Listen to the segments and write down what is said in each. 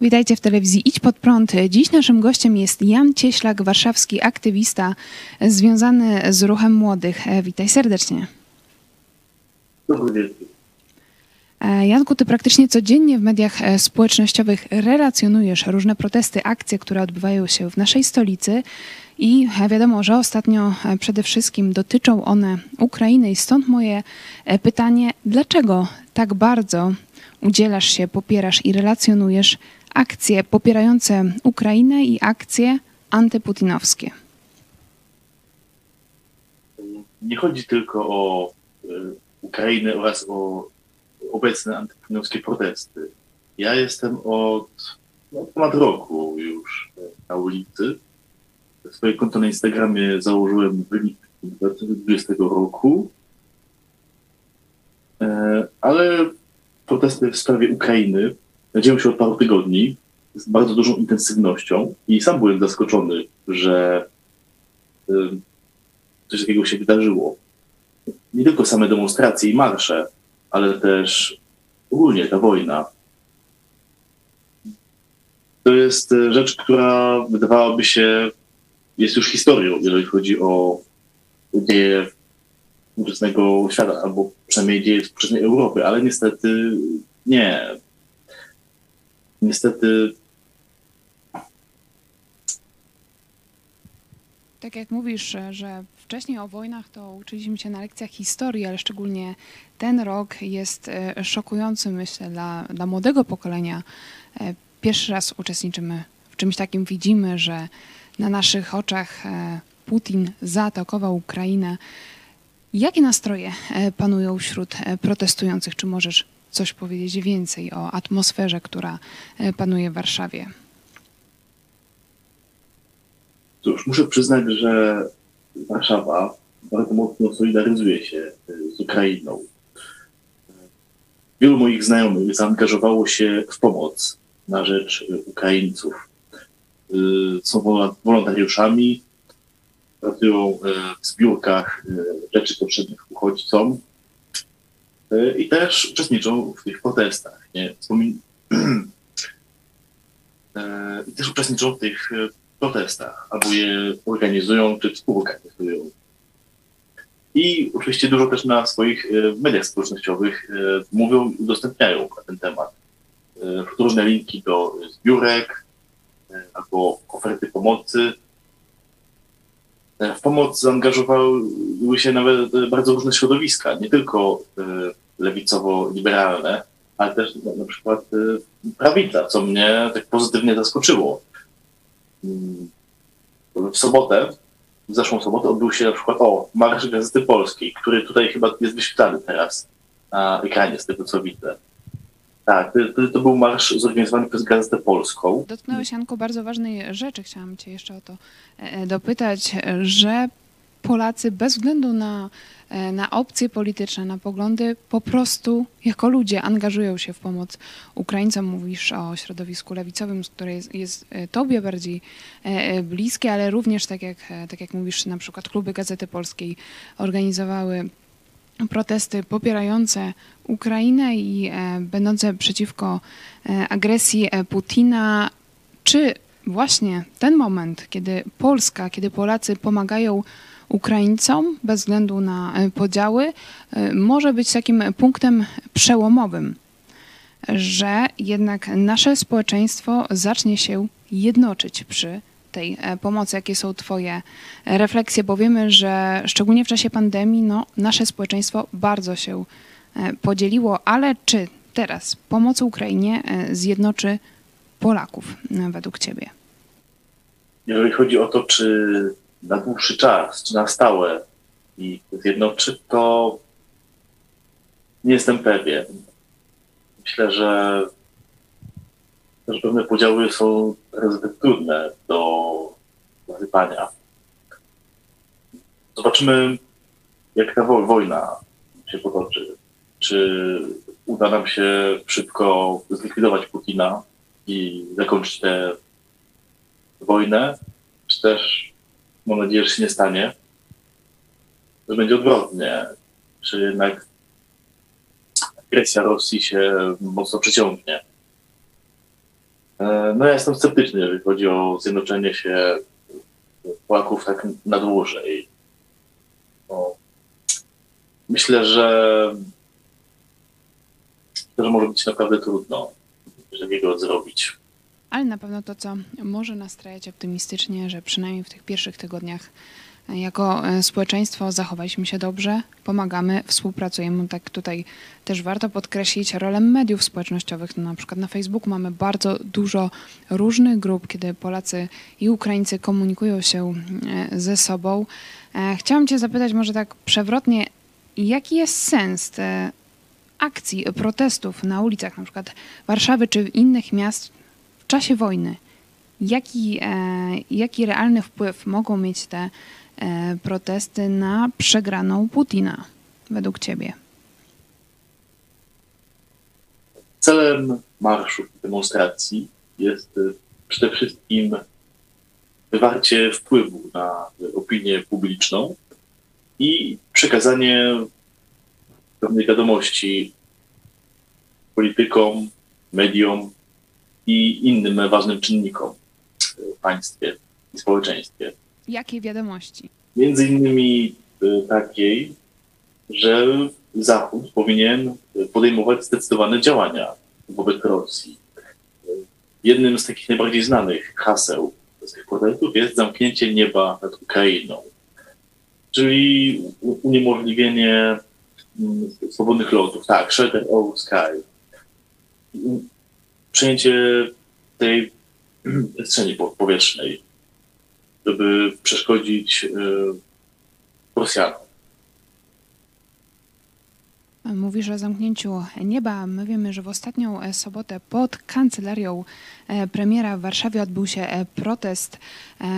Witajcie w telewizji Idź Pod Prąd. Dziś naszym gościem jest Jan Cieślak, warszawski aktywista związany z ruchem młodych. E, Witaj serdecznie. Dobry wieczór. E, Janku, ty praktycznie codziennie w mediach e, społecznościowych relacjonujesz różne protesty, akcje, które odbywają się w naszej stolicy. I wiadomo, że ostatnio przede wszystkim dotyczą one Ukrainy, i stąd moje pytanie: dlaczego tak bardzo udzielasz się, popierasz i relacjonujesz akcje popierające Ukrainę i akcje antyputinowskie? Nie chodzi tylko o e, Ukrainę oraz o obecne antyputinowskie protesty. Ja jestem od no, ponad roku już na ulicy. Swoje konto na Instagramie założyłem w lipcu 2020 roku. E, ale protesty w sprawie Ukrainy dzieją się od paru tygodni z bardzo dużą intensywnością i sam byłem zaskoczony, że coś takiego się wydarzyło. Nie tylko same demonstracje i marsze, ale też ogólnie ta wojna. To jest e, rzecz, która wydawałaby się jest już historią, jeżeli chodzi o dzieje współczesnego świata, albo przynajmniej dzieje współczesnej Europy, ale niestety nie. Niestety. Tak jak mówisz, że wcześniej o wojnach to uczyliśmy się na lekcjach historii, ale szczególnie ten rok jest e, szokujący, myślę, dla, dla młodego pokolenia. E, pierwszy raz uczestniczymy w czymś takim, widzimy, że na naszych oczach e, Putin zaatakował Ukrainę. Jakie nastroje panują wśród protestujących? Czy możesz coś powiedzieć więcej o atmosferze, która e, panuje w Warszawie? Cóż, muszę przyznać, że Warszawa bardzo mocno solidaryzuje się e, z Ukrainą. Wielu moich znajomych zaangażowało się w pomoc na rzecz Ukraińców. E, są wolontariuszami, pracują w zbiórkach rzeczy potrzebnych uchodźcom E, i też uczestniczą w tych protestach. Nie? Wspomin... E, I też uczestniczą w tych e, protestach, albo je organizują, czy współorganizują. I oczywiście dużo też na swoich mediach społecznościowych mówią i udostępniają na ten temat. Różne linki do zbiórek albo oferty pomocy. W pomoc zaangażowały się nawet bardzo różne środowiska, nie tylko lewicowo-liberalne, ale też na przykład prawica, co mnie tak pozytywnie zaskoczyło. Mm, w sobotę, w zeszłą sobotę odbył się na przykład, o, Marsz Gazety Polskiej, który tutaj chyba jest wyświetlany teraz na ekranie, z tego co widzę. Tak, to, był marsz zorganizowany przez Gazetę Polską. Dotknąłeś, Janko, bardzo ważnej rzeczy. Chciałam cię jeszcze o to e, dopytać, że Polacy bez względu na, e, na opcje polityczne, na poglądy, po prostu jako ludzie angażują się w pomoc Ukraińcom. Mówisz o środowisku lewicowym, które jest, jest e, tobie bardziej e, bliskie, ale również, tak jak, tak jak mówisz, na przykład kluby Gazety Polskiej organizowały protesty popierające Ukrainę i będące przeciwko agresji Putina. Czy właśnie ten moment, kiedy Polska, kiedy Polacy pomagają Ukraińcom, bez względu na e, podziały, e, może być takim punktem przełomowym, że jednak nasze społeczeństwo zacznie się jednoczyć przy tej e, pomocy. Jakie są Twoje refleksje? Bo wiemy, że szczególnie w czasie pandemii no, nasze społeczeństwo bardzo się podzieliło, ale czy teraz pomoc Ukrainie zjednoczy Polaków według Ciebie? Jeżeli chodzi o to, czy na dłuższy czas, czy na stałe i zjednoczy, to nie jestem pewien. Myślę, że, że pewne podziały są zbyt trudne do nazywania. Zobaczymy, jak ta wojna się potoczy. Czy uda nam się szybko zlikwidować Putina i zakończyć tę wojnę, czy też mam nadzieję, że się nie stanie, że będzie odwrotnie, czy jednak agresja Rosji się mocno przyciągnie. E, no ja jestem sceptyczny, jeżeli chodzi o zjednoczenie się Polaków tak na dłużej. No, myślę, że, że może być naprawdę trudno coś takiego zrobić. Ale na pewno to, co może nastrajać optymistycznie, że przynajmniej w tych pierwszych tygodniach jako e, społeczeństwo zachowaliśmy się dobrze, pomagamy, współpracujemy. Tak tutaj też warto podkreślić rolę mediów społecznościowych. No, na przykład na Facebooku mamy bardzo dużo różnych grup, kiedy Polacy i Ukraińcy komunikują się e, ze sobą. E, chciałam Cię zapytać może tak przewrotnie, jaki jest sens akcji, protestów na ulicach na przykład Warszawy czy innych miast w czasie wojny? Jaki, jaki realny wpływ mogą mieć te protesty na przegraną Putina, według Ciebie? Celem marszu, demonstracji jest e, przede wszystkim wywarcie wpływu na opinię publiczną i przekazanie pewnej wiadomości politykom, mediom i innym ważnym czynnikom w państwie i społeczeństwie. Jakiej wiadomości? Między innymi y, takiej, że Zachód powinien podejmować zdecydowane działania wobec Rosji. Jednym z takich najbardziej znanych haseł tych protestów jest zamknięcie nieba nad Ukrainą, czyli uniemożliwienie mm, swobodnych lotów. Tak, shelter over sky. Przejęcie tej przestrzeni powietrznej żeby przeszkodzić e, Rosjanom. Mówisz o zamknięciu nieba. My wiemy, że w ostatnią e, sobotę pod kancelarią e, premiera w Warszawie odbył się protest,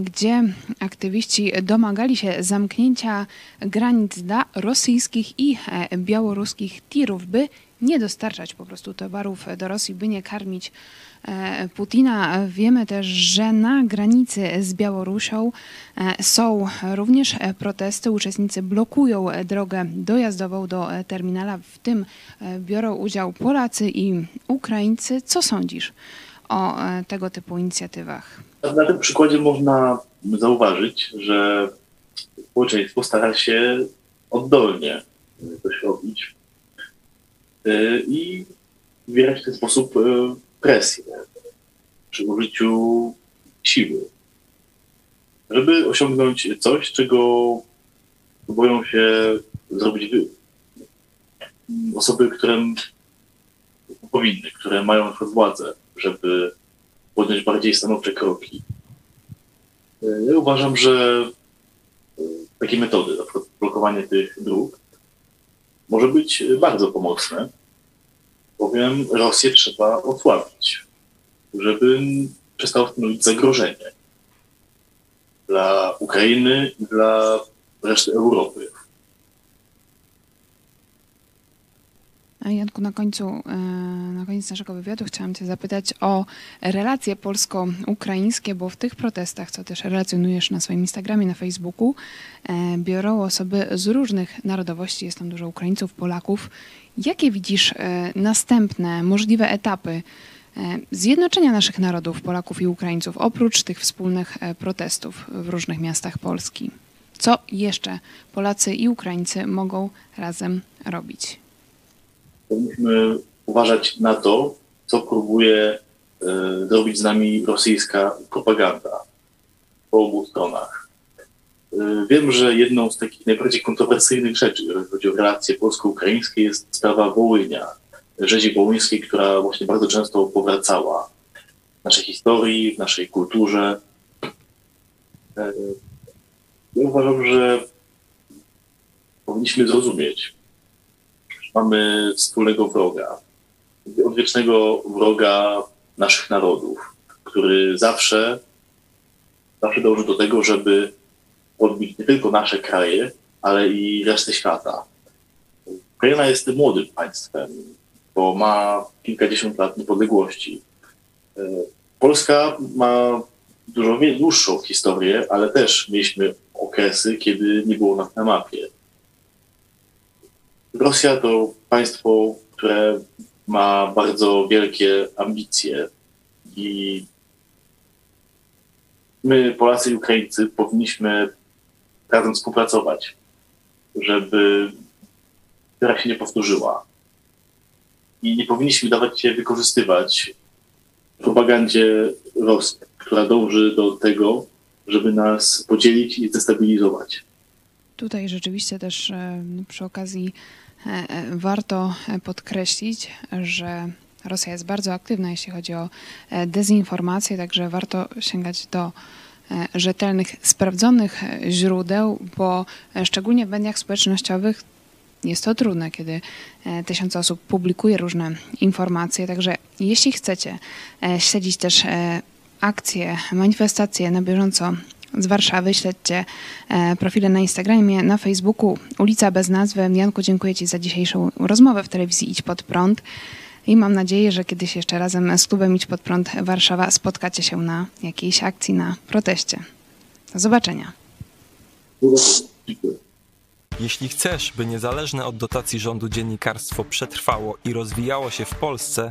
gdzie aktywiści domagali się zamknięcia granic dla rosyjskich i białoruskich tirów, by nie dostarczać po prostu towarów do Rosji, by nie karmić e, Putina. Wiemy też, że na granicy z Białorusią e, są również protesty. Uczestnicy blokują drogę dojazdową do terminala. W tym e, biorą udział Polacy i Ukraińcy. Co sądzisz o tego typu inicjatywach? Na tym przykładzie można zauważyć, że społeczeństwo stara się oddolnie coś robić E, i wywierać w ten sposób e, presję przy użyciu siły, żeby osiągnąć coś, czego próbują się zrobić osoby, które powinny, które mają na władzę, żeby podjąć bardziej stanowcze kroki. E, ja uważam, że takie metody, na przykład blokowanie tych dróg, może być bardzo pomocne, bowiem Rosję trzeba osłabić, żeby przestało stanowić zagrożenie dla Ukrainy i dla reszty Europy. Janku, na końcu, e, na koniec naszego wywiadu chciałam Cię zapytać o relacje polsko-ukraińskie, bo w tych protestach, co też relacjonujesz na swoim Instagramie, na Facebooku, e, biorą osoby z różnych narodowości, jest tam dużo Ukraińców, Polaków. Jakie widzisz e, następne możliwe etapy zjednoczenia naszych narodów, Polaków i Ukraińców, oprócz tych wspólnych protestów w różnych miastach Polski? Co jeszcze Polacy i Ukraińcy mogą razem robić? Powinniśmy uważać na to, co próbuje e, zrobić z nami rosyjska propaganda po obu stronach. E, wiem, że jedną z takich najbardziej kontrowersyjnych rzeczy, jeżeli chodzi o relacje polsko-ukraińskie, jest sprawa Wołynia, rzezi wołyńskiej, która właśnie bardzo często powracała w naszej historii, w naszej kulturze. E, ja uważam, że powinniśmy zrozumieć, mamy wspólnego wroga, odwiecznego wroga naszych narodów, który zawsze, zawsze dąży do tego, żeby odbić nie tylko nasze kraje, ale i resztę świata. Ukraina jest młodym państwem, bo ma kilkadziesiąt lat niepodległości. Polska ma dużo dłuższą historię, ale też mieliśmy okresy, kiedy nie było nas na mapie. Rosja to państwo, które ma bardzo wielkie ambicje I my, Polacy i Ukraińcy, powinniśmy razem współpracować, żeby która się nie powtórzyła. I nie powinniśmy dawać się wykorzystywać propagandzie Rosji, która dąży do tego, żeby nas podzielić i destabilizować. Tutaj rzeczywiście też e, przy okazji e, e, warto podkreślić, że Rosja jest bardzo aktywna, jeśli chodzi o dezinformację, także warto sięgać do rzetelnych, sprawdzonych źródeł, bo szczególnie w mediach społecznościowych jest to trudne, kiedy tysiące osób publikuje różne informacje. Także jeśli chcecie śledzić też akcje, manifestacje na bieżąco z Warszawy. Śledźcie e, profile na Instagramie, na Facebooku. Ulica bez nazwy. Janku, dziękuję Ci za dzisiejszą rozmowę w telewizji Idź Pod Prąd. I mam nadzieję, że kiedyś jeszcze razem z klubem Idź Pod Prąd Warszawa spotkacie się na jakiejś akcji, na proteście. Do zobaczenia. Jeśli chcesz, by niezależne od dotacji rządu dziennikarstwo przetrwało i rozwijało się w Polsce,